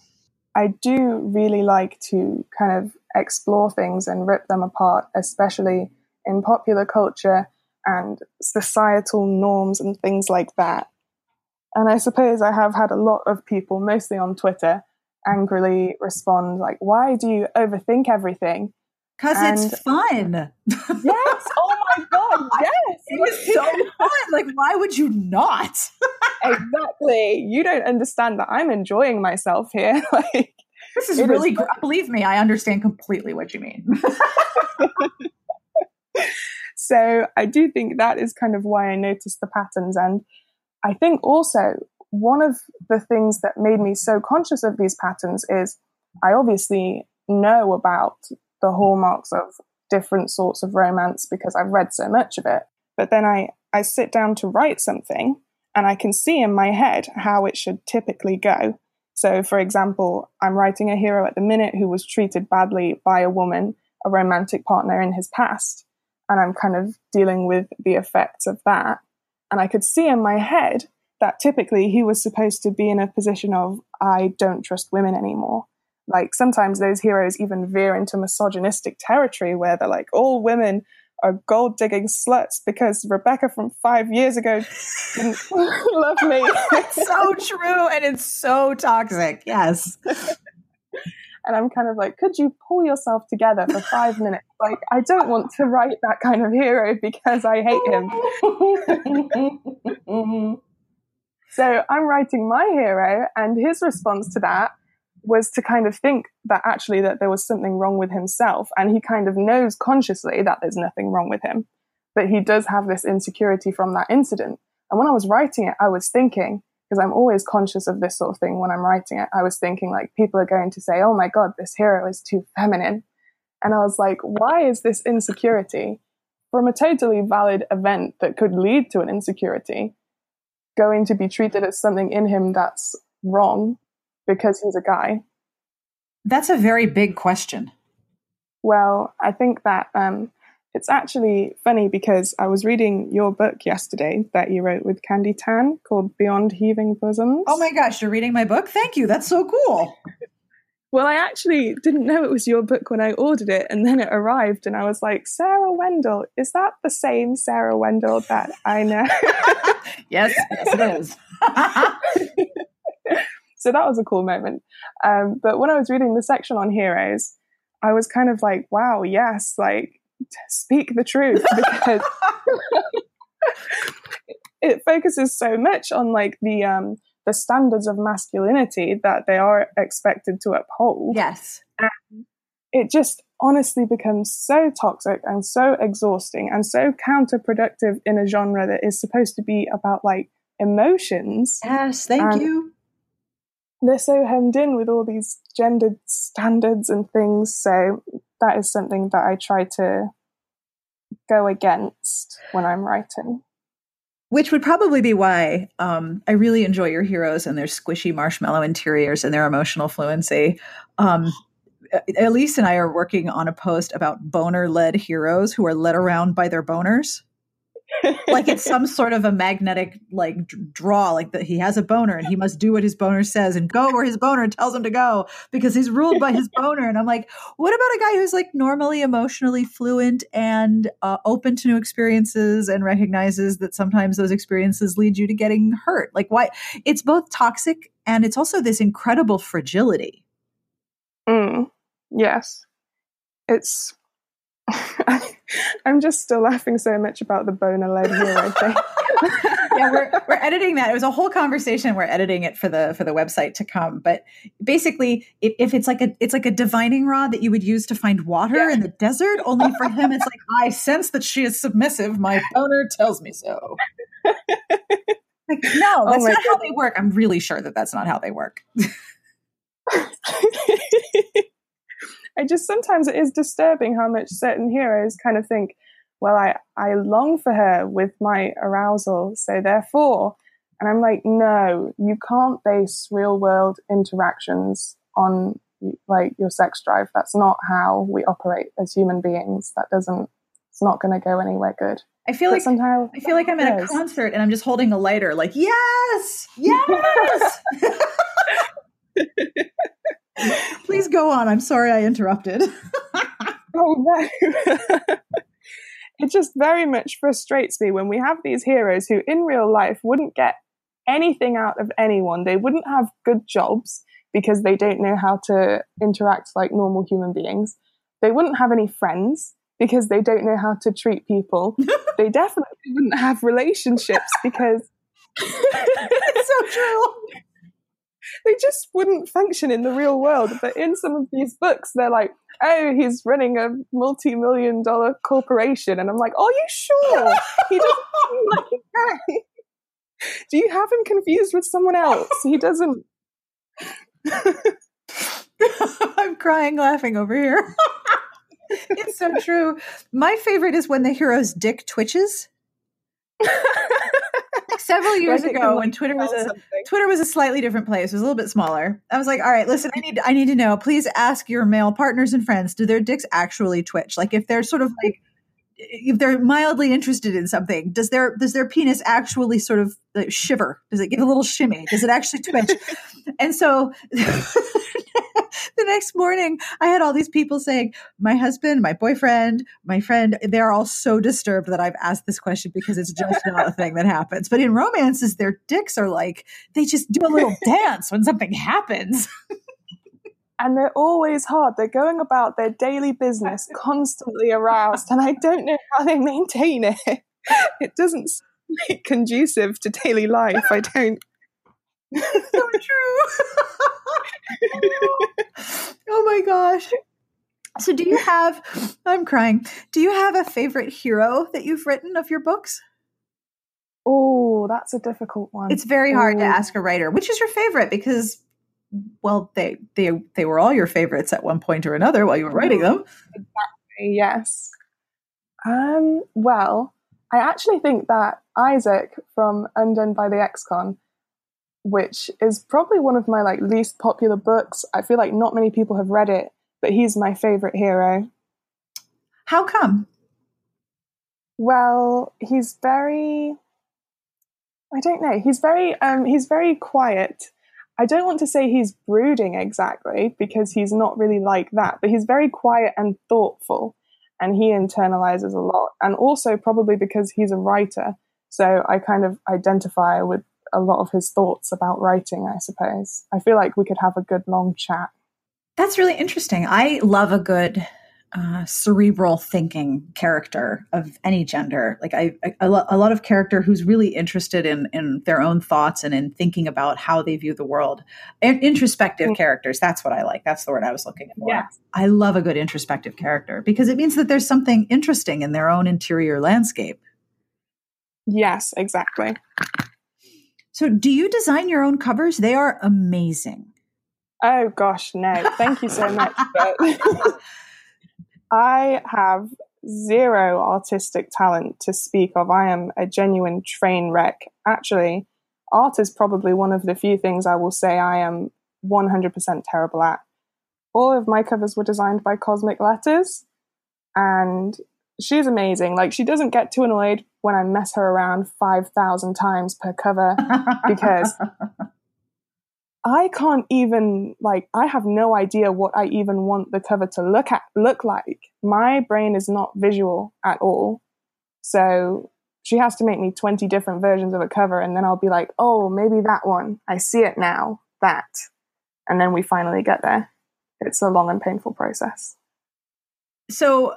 I do really like to kind of explore things and rip them apart, especially in popular culture and societal norms and things like that. And I suppose I have had a lot of people, mostly on Twitter, angrily respond like, "Why do you overthink everything?" Because it's fun. yes. Oh my god. Yes. It was so fun. Like, why would you not? exactly. You don't understand that I'm enjoying myself here. like, this is really. Is- believe me, I understand completely what you mean. so I do think that is kind of why I noticed the patterns, and I think also one of the things that made me so conscious of these patterns is I obviously know about the hallmarks of different sorts of romance because I've read so much of it. But then I, I sit down to write something and I can see in my head how it should typically go. So, for example, I'm writing a hero at the minute who was treated badly by a woman, a romantic partner in his past. And I'm kind of dealing with the effects of that. And I could see in my head that typically he was supposed to be in a position of, I don't trust women anymore. Like sometimes those heroes even veer into misogynistic territory where they're like, all women are gold digging sluts because Rebecca from five years ago didn't love me. it's so true and it's so toxic. Yes. and I'm kind of like, could you pull yourself together for five minutes? Like, I don't want to write that kind of hero because I hate him. so I'm writing my hero, and his response to that was to kind of think that actually that there was something wrong with himself and he kind of knows consciously that there's nothing wrong with him but he does have this insecurity from that incident. And when i was writing it i was thinking because i'm always conscious of this sort of thing when i'm writing it i was thinking like people are going to say oh my god this hero is too feminine. And i was like why is this insecurity from a totally valid event that could lead to an insecurity going to be treated as something in him that's wrong because he's a guy? That's a very big question. Well, I think that um, it's actually funny because I was reading your book yesterday that you wrote with Candy Tan called Beyond Heaving Bosoms. Oh my gosh, you're reading my book? Thank you. That's so cool. well, I actually didn't know it was your book when I ordered it, and then it arrived, and I was like, Sarah Wendell, is that the same Sarah Wendell that I know? yes, yes, it is. So that was a cool moment. Um, but when I was reading the section on heroes, I was kind of like, wow, yes, like speak the truth because it focuses so much on like the um the standards of masculinity that they are expected to uphold. Yes. And it just honestly becomes so toxic and so exhausting and so counterproductive in a genre that is supposed to be about like emotions. Yes, thank and you they're so hemmed in with all these gendered standards and things. So that is something that I try to go against when I'm writing. Which would probably be why um, I really enjoy your heroes and their squishy marshmallow interiors and their emotional fluency. Um, Elise and I are working on a post about boner led heroes who are led around by their boners like it's some sort of a magnetic like draw like that he has a boner and he must do what his boner says and go where his boner tells him to go because he's ruled by his boner. And i'm like what about a guy who's like normally emotionally fluent and uh, open to new experiences and recognizes that sometimes those experiences lead you to getting hurt? Like why it's both toxic and it's also this incredible fragility. Mm, yes. It's I'm just still laughing so much about the boner led hero thing. yeah, we're we're editing that. It was a whole conversation. We're editing it for the for the website to come. But basically, if, if it's like a it's like a divining rod that you would use to find water yeah. in the desert. Only for him, it's like I sense that she is submissive. My boner tells me so. Like no, that's oh not God. how they work. I'm really sure that that's not how they work. I just sometimes it is disturbing how much certain heroes kind of think, well, I, I long for her with my arousal, so therefore, and I'm like, no, you can't base real world interactions on like your sex drive. That's not how we operate as human beings. That doesn't, it's not going to go anywhere good. I feel but like sometimes I feel like I'm at a concert and I'm just holding a lighter, like yes, yes. Please go on. I'm sorry I interrupted. oh no. it just very much frustrates me when we have these heroes who in real life wouldn't get anything out of anyone. They wouldn't have good jobs because they don't know how to interact like normal human beings. They wouldn't have any friends because they don't know how to treat people. they definitely wouldn't have relationships because it's so true. They just wouldn't function in the real world. But in some of these books, they're like, oh, he's running a multi million dollar corporation. And I'm like, are you sure? He doesn't seem like he can. Do you have him confused with someone else? He doesn't. I'm crying laughing over here. it's so true. My favorite is when the hero's dick twitches. Like several years ago when Twitter was a something. Twitter was a slightly different place. It was a little bit smaller. I was like, all right, listen, I need I need to know. Please ask your male partners and friends, do their dicks actually twitch? Like if they're sort of like if they're mildly interested in something, does their does their penis actually sort of like shiver? Does it give a little shimmy? Does it actually twitch? and so the next morning, I had all these people saying, My husband, my boyfriend, my friend, they're all so disturbed that I've asked this question because it's just not a thing that happens. But in romances, their dicks are like, they just do a little dance when something happens. and they're always hard. They're going about their daily business constantly aroused, and I don't know how they maintain it. It doesn't seem conducive to daily life. I don't. So true. oh my gosh. So, do you have, I'm crying, do you have a favorite hero that you've written of your books? Oh, that's a difficult one. It's very hard Ooh. to ask a writer. Which is your favorite? Because, well, they they they were all your favorites at one point or another while you were writing them. Exactly. Yes. Um. Well, I actually think that Isaac from Undone by the Ex-Con which is probably one of my like least popular books. I feel like not many people have read it, but he's my favorite hero. How come? Well, he's very I don't know. He's very um he's very quiet. I don't want to say he's brooding exactly because he's not really like that, but he's very quiet and thoughtful and he internalizes a lot. And also probably because he's a writer. So I kind of identify with a lot of his thoughts about writing, I suppose. I feel like we could have a good long chat. That's really interesting. I love a good uh, cerebral thinking character of any gender. Like I, I, a lot of character who's really interested in in their own thoughts and in thinking about how they view the world. And introspective mm-hmm. characters. That's what I like. That's the word I was looking for. Yeah. I love a good introspective character because it means that there's something interesting in their own interior landscape. Yes, exactly. So, do you design your own covers? They are amazing. Oh gosh, no. Thank you so much. But I have zero artistic talent to speak of. I am a genuine train wreck. Actually, art is probably one of the few things I will say I am 100% terrible at. All of my covers were designed by Cosmic Letters, and she's amazing. Like she doesn't get too annoyed when I mess her around 5,000 times per cover because I can't even like I have no idea what I even want the cover to look at look like. My brain is not visual at all. So she has to make me 20 different versions of a cover and then I'll be like, "Oh, maybe that one. I see it now." That. And then we finally get there. It's a long and painful process. So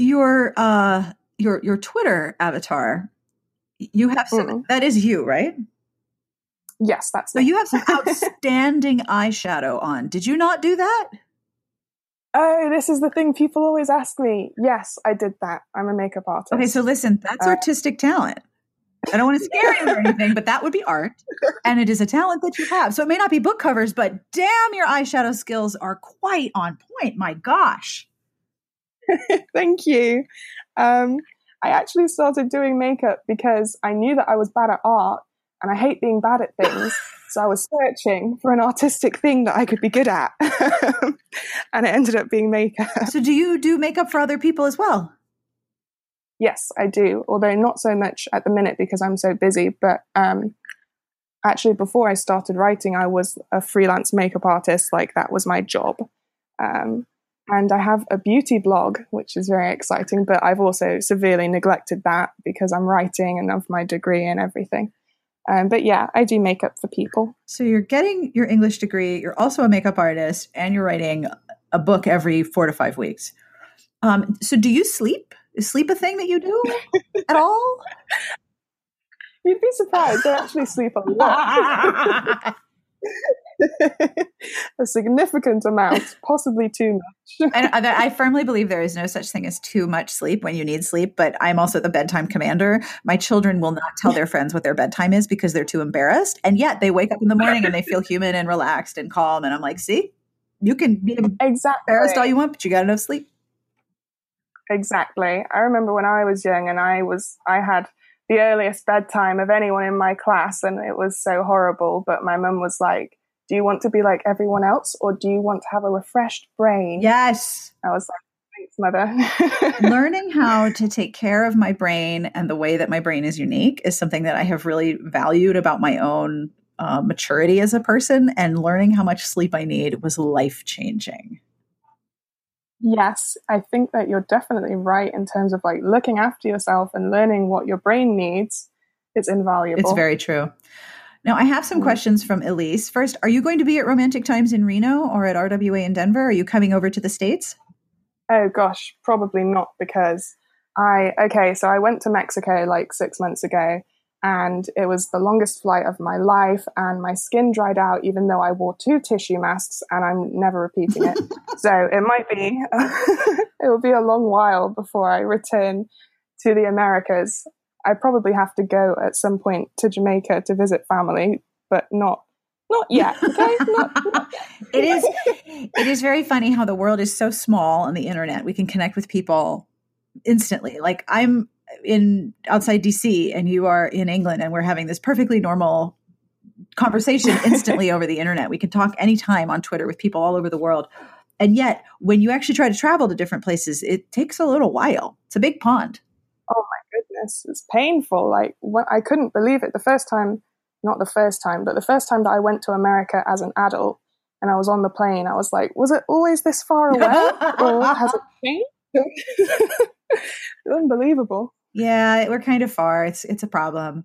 your uh your your Twitter avatar, you have some mm. that is you, right? Yes, that's so. Me. You have some outstanding eyeshadow on. Did you not do that? Oh, this is the thing people always ask me. Yes, I did that. I'm a makeup artist. Okay, so listen, that's uh, artistic talent. I don't want to scare you or anything, but that would be art. And it is a talent that you have. So it may not be book covers, but damn, your eyeshadow skills are quite on point. My gosh. Thank you. Um, I actually started doing makeup because I knew that I was bad at art and I hate being bad at things. so I was searching for an artistic thing that I could be good at. and it ended up being makeup. So, do you do makeup for other people as well? Yes, I do. Although not so much at the minute because I'm so busy. But um, actually, before I started writing, I was a freelance makeup artist. Like that was my job. Um, and I have a beauty blog, which is very exciting, but I've also severely neglected that because I'm writing and of my degree and everything. Um, but yeah, I do makeup for people. So you're getting your English degree, you're also a makeup artist, and you're writing a book every four to five weeks. Um, so do you sleep? Is sleep a thing that you do at all? You'd be surprised. I actually sleep a lot. a significant amount, possibly too much. and uh, I firmly believe there is no such thing as too much sleep when you need sleep, but I'm also the bedtime commander. My children will not tell their friends what their bedtime is because they're too embarrassed. And yet they wake up in the morning and they feel human and relaxed and calm. And I'm like, see, you can be exactly. embarrassed all you want, but you got enough sleep. Exactly. I remember when I was young and I was, I had the earliest bedtime of anyone in my class and it was so horrible. But my mum was like, do you want to be like everyone else or do you want to have a refreshed brain? Yes. I was like, thanks, mother. Learning how to take care of my brain and the way that my brain is unique is something that I have really valued about my own uh, maturity as a person. And learning how much sleep I need was life changing. Yes, I think that you're definitely right in terms of like looking after yourself and learning what your brain needs. It's invaluable. It's very true. Now, I have some mm. questions from Elise. First, are you going to be at Romantic Times in Reno or at RWA in Denver? Are you coming over to the States? Oh, gosh, probably not because I, okay, so I went to Mexico like six months ago and it was the longest flight of my life and my skin dried out even though I wore two tissue masks and I'm never repeating it. so it might be, it will be a long while before I return to the Americas. I probably have to go at some point to Jamaica to visit family, but not not yet. Okay? not, not yet. it is it is very funny how the world is so small on the internet. We can connect with people instantly. Like I'm in outside DC and you are in England and we're having this perfectly normal conversation instantly over the internet. We can talk anytime on Twitter with people all over the world. And yet, when you actually try to travel to different places, it takes a little while. It's a big pond. Oh my goodness, it's painful. Like when, I couldn't believe it the first time, not the first time, but the first time that I went to America as an adult and I was on the plane, I was like, was it always this far away or has it changed? Unbelievable. Yeah, we're kind of far. It's it's a problem.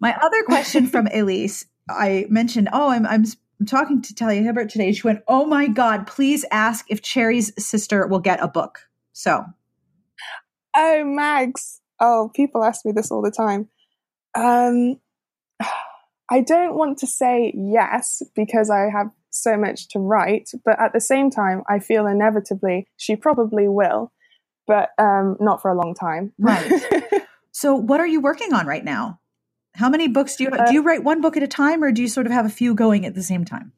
My other question from Elise, I mentioned, oh, I'm I'm I'm talking to Talia Hibbert today. She went, "Oh my God, please ask if Cherry's sister will get a book." So, oh Mags, oh people ask me this all the time. Um, I don't want to say yes because I have so much to write, but at the same time, I feel inevitably she probably will but um, not for a long time. Right. so, what are you working on right now? How many books do you uh, do? You write one book at a time, or do you sort of have a few going at the same time?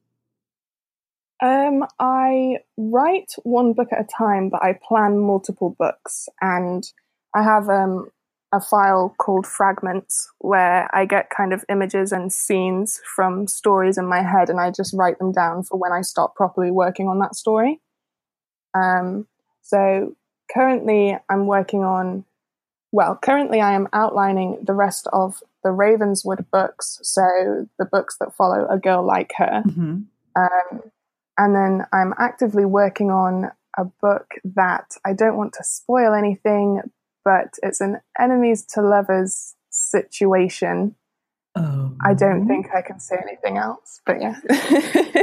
Um, I write one book at a time, but I plan multiple books, and I have um, a file called Fragments where I get kind of images and scenes from stories in my head, and I just write them down for when I start properly working on that story. Um, so currently I'm working on, well, currently I am outlining the rest of the Ravenswood books. So the books that follow a girl like her. Mm-hmm. Um, and then I'm actively working on a book that I don't want to spoil anything, but it's an enemies to lovers situation. Oh. I don't think I can say anything else, but yeah.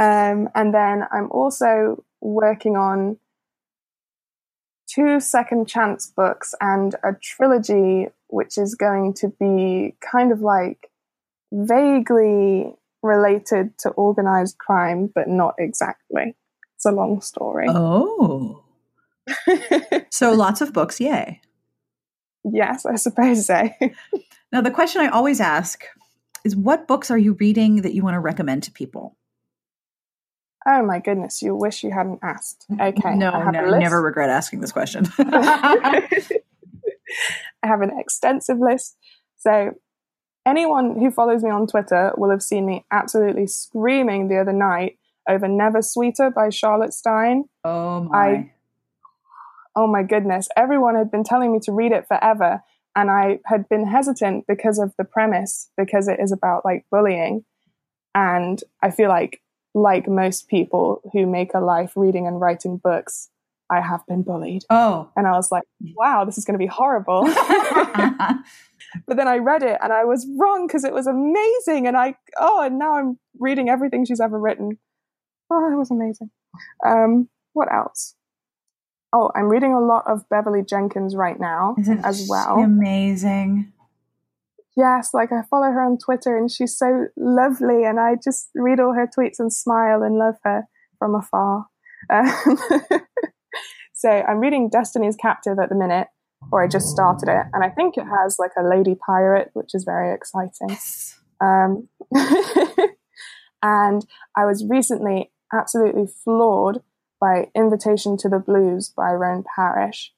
um, and then I'm also working on two second chance books and a trilogy, which is going to be kind of like vaguely related to organized crime, but not exactly. It's a long story. Oh. so lots of books, yay. Yes, I suppose so. now, the question I always ask is what books are you reading that you want to recommend to people? Oh my goodness, you wish you hadn't asked. Okay. No, I no, never regret asking this question. I have an extensive list. So, anyone who follows me on Twitter will have seen me absolutely screaming the other night over Never Sweeter by Charlotte Stein. Oh my. I, oh my goodness. Everyone had been telling me to read it forever. And I had been hesitant because of the premise, because it is about like bullying. And I feel like, like most people who make a life reading and writing books, I have been bullied. Oh. And I was like, wow, this is going to be horrible. but then I read it and I was wrong because it was amazing. And I, oh, and now I'm reading everything she's ever written. Oh, it was amazing. Um, what else? Oh, I'm reading a lot of Beverly Jenkins right now Isn't as well. Amazing. Yes, like I follow her on Twitter and she's so lovely, and I just read all her tweets and smile and love her from afar. Um, so I'm reading Destiny's Captive at the minute, or I just started it, and I think it has like a lady pirate, which is very exciting. Yes. Um, and I was recently absolutely floored by Invitation to the Blues by Roan Parrish.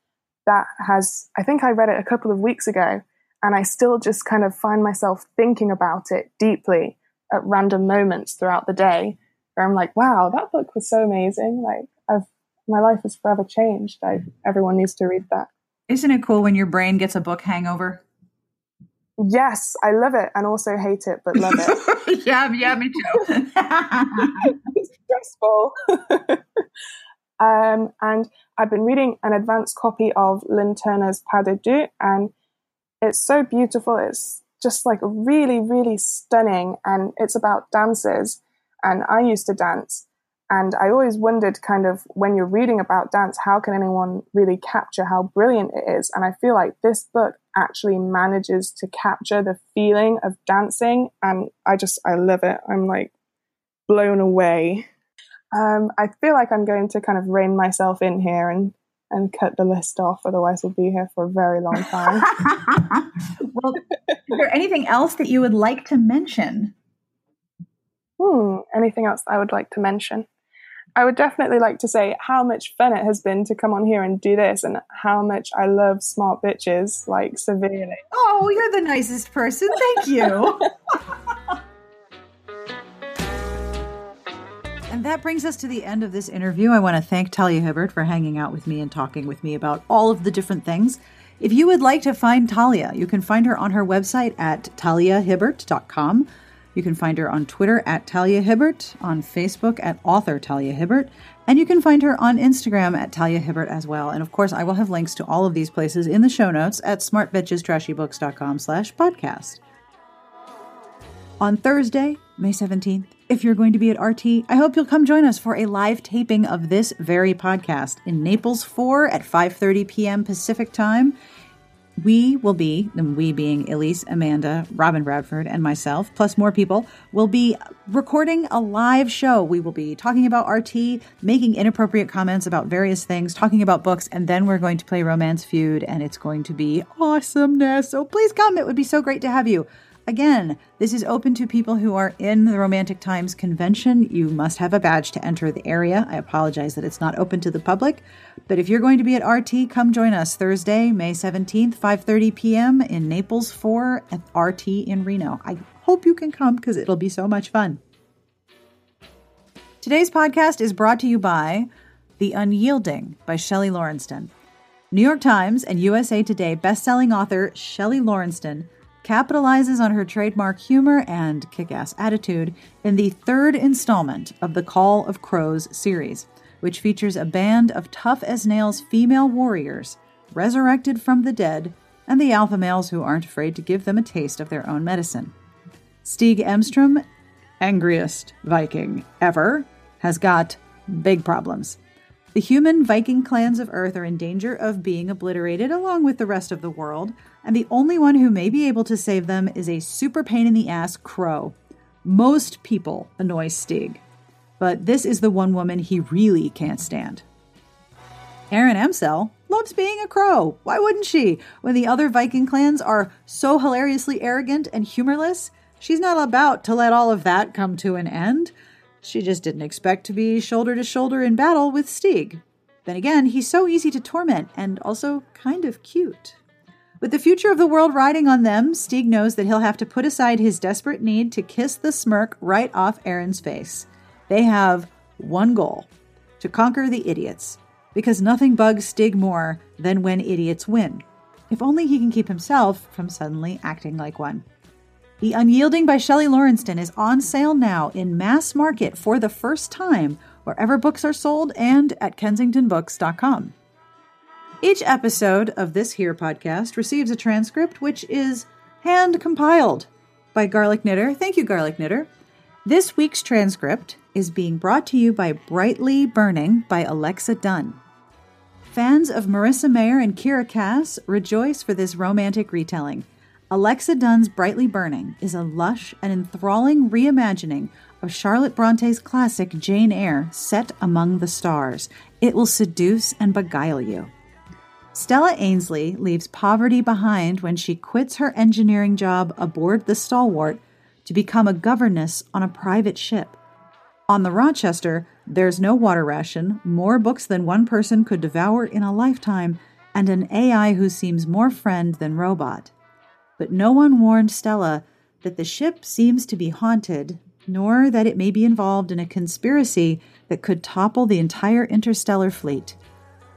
That has, I think I read it a couple of weeks ago, and I still just kind of find myself thinking about it deeply at random moments throughout the day where I'm like, wow, that book was so amazing. Like, I've, my life has forever changed. I, everyone needs to read that. Isn't it cool when your brain gets a book hangover? Yes, I love it and also hate it, but love it. yeah, yeah, me too. it's stressful. um, and I've been reading an advanced copy of Lynn Turner's Pas de Deux, and it's so beautiful. It's just like really, really stunning, and it's about dances. And I used to dance, and I always wondered, kind of, when you're reading about dance, how can anyone really capture how brilliant it is? And I feel like this book actually manages to capture the feeling of dancing. And I just, I love it. I'm like blown away. Um, I feel like I'm going to kind of rein myself in here and, and cut the list off. Otherwise, we'll be here for a very long time. well, is there anything else that you would like to mention? Hmm, anything else I would like to mention? I would definitely like to say how much fun it has been to come on here and do this and how much I love smart bitches, like severely. Oh, you're the nicest person. Thank you. and that brings us to the end of this interview. I want to thank Talia Hibbert for hanging out with me and talking with me about all of the different things. If you would like to find Talia, you can find her on her website at taliahibbert.com. You can find her on Twitter at Talia Hibbert, on Facebook at author Talia Hibbert, and you can find her on Instagram at Talia Hibbert as well. And of course, I will have links to all of these places in the show notes at smartbitchestrashybooks.com slash podcast. On Thursday, May 17th, if you're going to be at RT, I hope you'll come join us for a live taping of this very podcast in Naples 4 at 5:30 p.m. Pacific Time we will be, and we being Elise, Amanda, Robin Bradford, and myself, plus more people, will be recording a live show. We will be talking about RT, making inappropriate comments about various things, talking about books, and then we're going to play Romance Feud, and it's going to be awesomeness. So please come. It would be so great to have you. Again, this is open to people who are in the Romantic Times convention. You must have a badge to enter the area. I apologize that it's not open to the public, but if you're going to be at RT, come join us Thursday, May 17th, 5:30 p.m. in Naples 4 at RT in Reno. I hope you can come because it'll be so much fun. Today's podcast is brought to you by The Unyielding by Shelly Laurenston. New York Times and USA Today bestselling author Shelly Laurenston capitalizes on her trademark humor and kick ass attitude in the third installment of the Call of Crows series, which features a band of tough as nails female warriors resurrected from the dead and the alpha males who aren't afraid to give them a taste of their own medicine. Stig Emstrom, angriest Viking ever, has got big problems. The human Viking clans of Earth are in danger of being obliterated along with the rest of the world, and the only one who may be able to save them is a super pain in the ass crow. Most people annoy Stig, but this is the one woman he really can't stand. Erin Amsel loves being a crow. Why wouldn't she? When the other Viking clans are so hilariously arrogant and humorless, she's not about to let all of that come to an end. She just didn't expect to be shoulder to shoulder in battle with Stig. Then again, he's so easy to torment and also kind of cute. With the future of the world riding on them, Stig knows that he'll have to put aside his desperate need to kiss the smirk right off Erin's face. They have one goal to conquer the idiots, because nothing bugs Stig more than when idiots win. if only he can keep himself from suddenly acting like one. The Unyielding by Shelly Laurenston is on sale now in mass market for the first time wherever books are sold and at kensingtonbooks.com. Each episode of this here podcast receives a transcript which is hand compiled by Garlic Knitter. Thank you, Garlic Knitter. This week's transcript is being brought to you by Brightly Burning by Alexa Donne. Fans of Marissa Meyer and Kiera Cass rejoice for this romantic retelling. Alexa Donne's Brightly Burning is a lush and enthralling reimagining of Charlotte Bronte's classic Jane Eyre set among the stars. It will seduce and beguile you. Stella Ainsley leaves poverty behind when she quits her engineering job aboard the Stalwart to become a governess on a private ship. On the Rochester, there's no water ration, more books than one person could devour in a lifetime, and an AI who seems more friend than robot. But no one warned Stella that the ship seems to be haunted, nor that it may be involved in a conspiracy that could topple the entire interstellar fleet.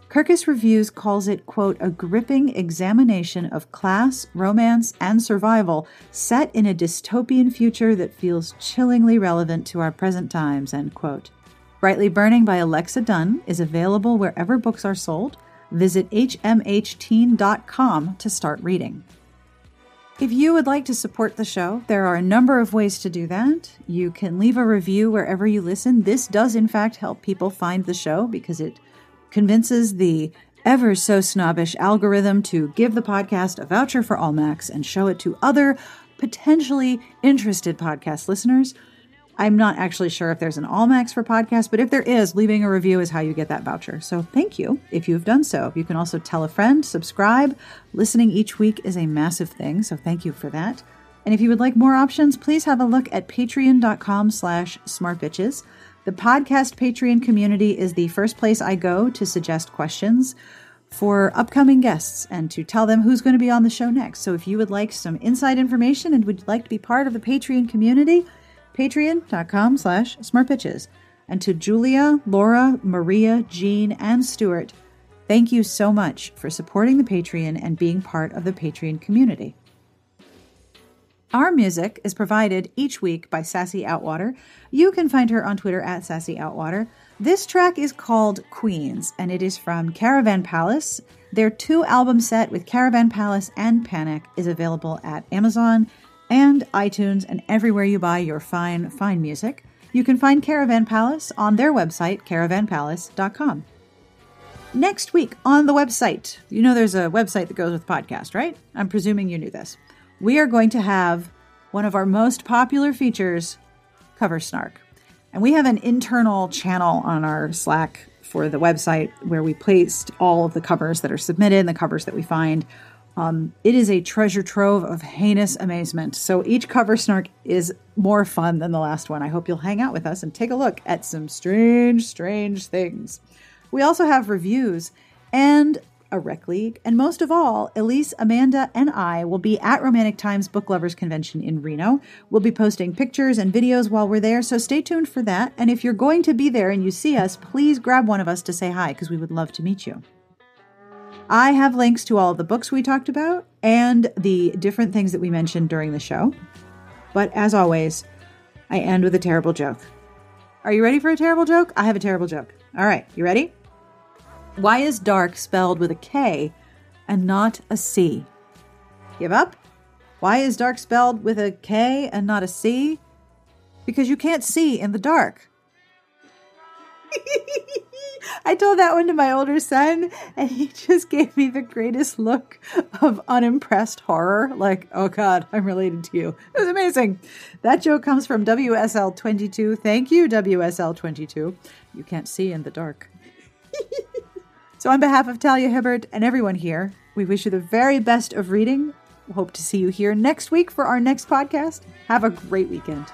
Kirkus Reviews calls it, quote, a gripping examination of class, romance, and survival set in a dystopian future that feels chillingly relevant to our present times, end quote. Brightly Burning by Alexa Donne is available wherever books are sold. Visit hmhteen.com to start reading. If you would like to support the show, there are a number of ways to do that. You can leave a review wherever you listen. This does, in fact, help people find the show because it convinces the ever so snobbish algorithm to give the podcast a voucher for Almack's and show it to other potentially interested podcast listeners. I'm not actually sure if there's an Almack's for podcasts, but if there is, leaving a review is how you get that voucher. So thank you if you've done so. You can also tell a friend, subscribe. Listening each week is a massive thing, so thank you for that. And if you would like more options, please have a look at patreon.com slash smartbitches. The podcast Patreon community is the first place I go to suggest questions for upcoming guests and to tell them who's going to be on the show next. So if you would like some inside information and would like to be part of the Patreon community, patreon.com slash smartbitches. And to Julia, Laura, Maria, Jean, and Stuart, thank you so much for supporting the Patreon and being part of the Patreon community. Our music is provided each week by Sassy Outwater. You can find her on Twitter at Sassy Outwater. This track is called Queens, and it is from Caravan Palace. Their two album set with Caravan Palace and Panic is available at Amazon and iTunes and everywhere you buy your fine, fine music. You can find Caravan Palace on their website, caravanpalace.com. Next week on the website, you know there's a website that goes with the podcast, right? I'm presuming you knew this we are going to have one of our most popular features, Cover Snark. And we have an internal channel on our Slack for the website where we placed all of the covers that are submitted and the covers that we find. Um, it is a treasure trove of heinous amazement. So each cover snark is more fun than the last one. I hope you'll hang out with us and take a look at some strange, strange things. We also have reviews and a rec league, and most of all, Elise, Amanda, and I will be at Romantic Times Book Lovers Convention in Reno. We'll be posting pictures and videos while we're there, so stay tuned for that. And if you're going to be there and you see us, please grab one of us to say hi because we would love to meet you. I have links to all the books we talked about and the different things that we mentioned during the show. But as always, I end with a terrible joke. Are you ready for a terrible joke? I have a terrible joke. All right, you ready? Why is dark spelled with a K and not a C? Give up? Why is dark spelled with a K and not a C? Because you can't see in the dark. I told that one to my older son, and he just gave me the greatest look of unimpressed horror. Like, oh God, I'm related to you. It was amazing. That joke comes from WSL22. Thank you, WSL22. You can't see in the dark. So, on behalf of Talia Hibbert and everyone here, we wish you the very best of reading. Hope to see you here next week for our next podcast. Have a great weekend.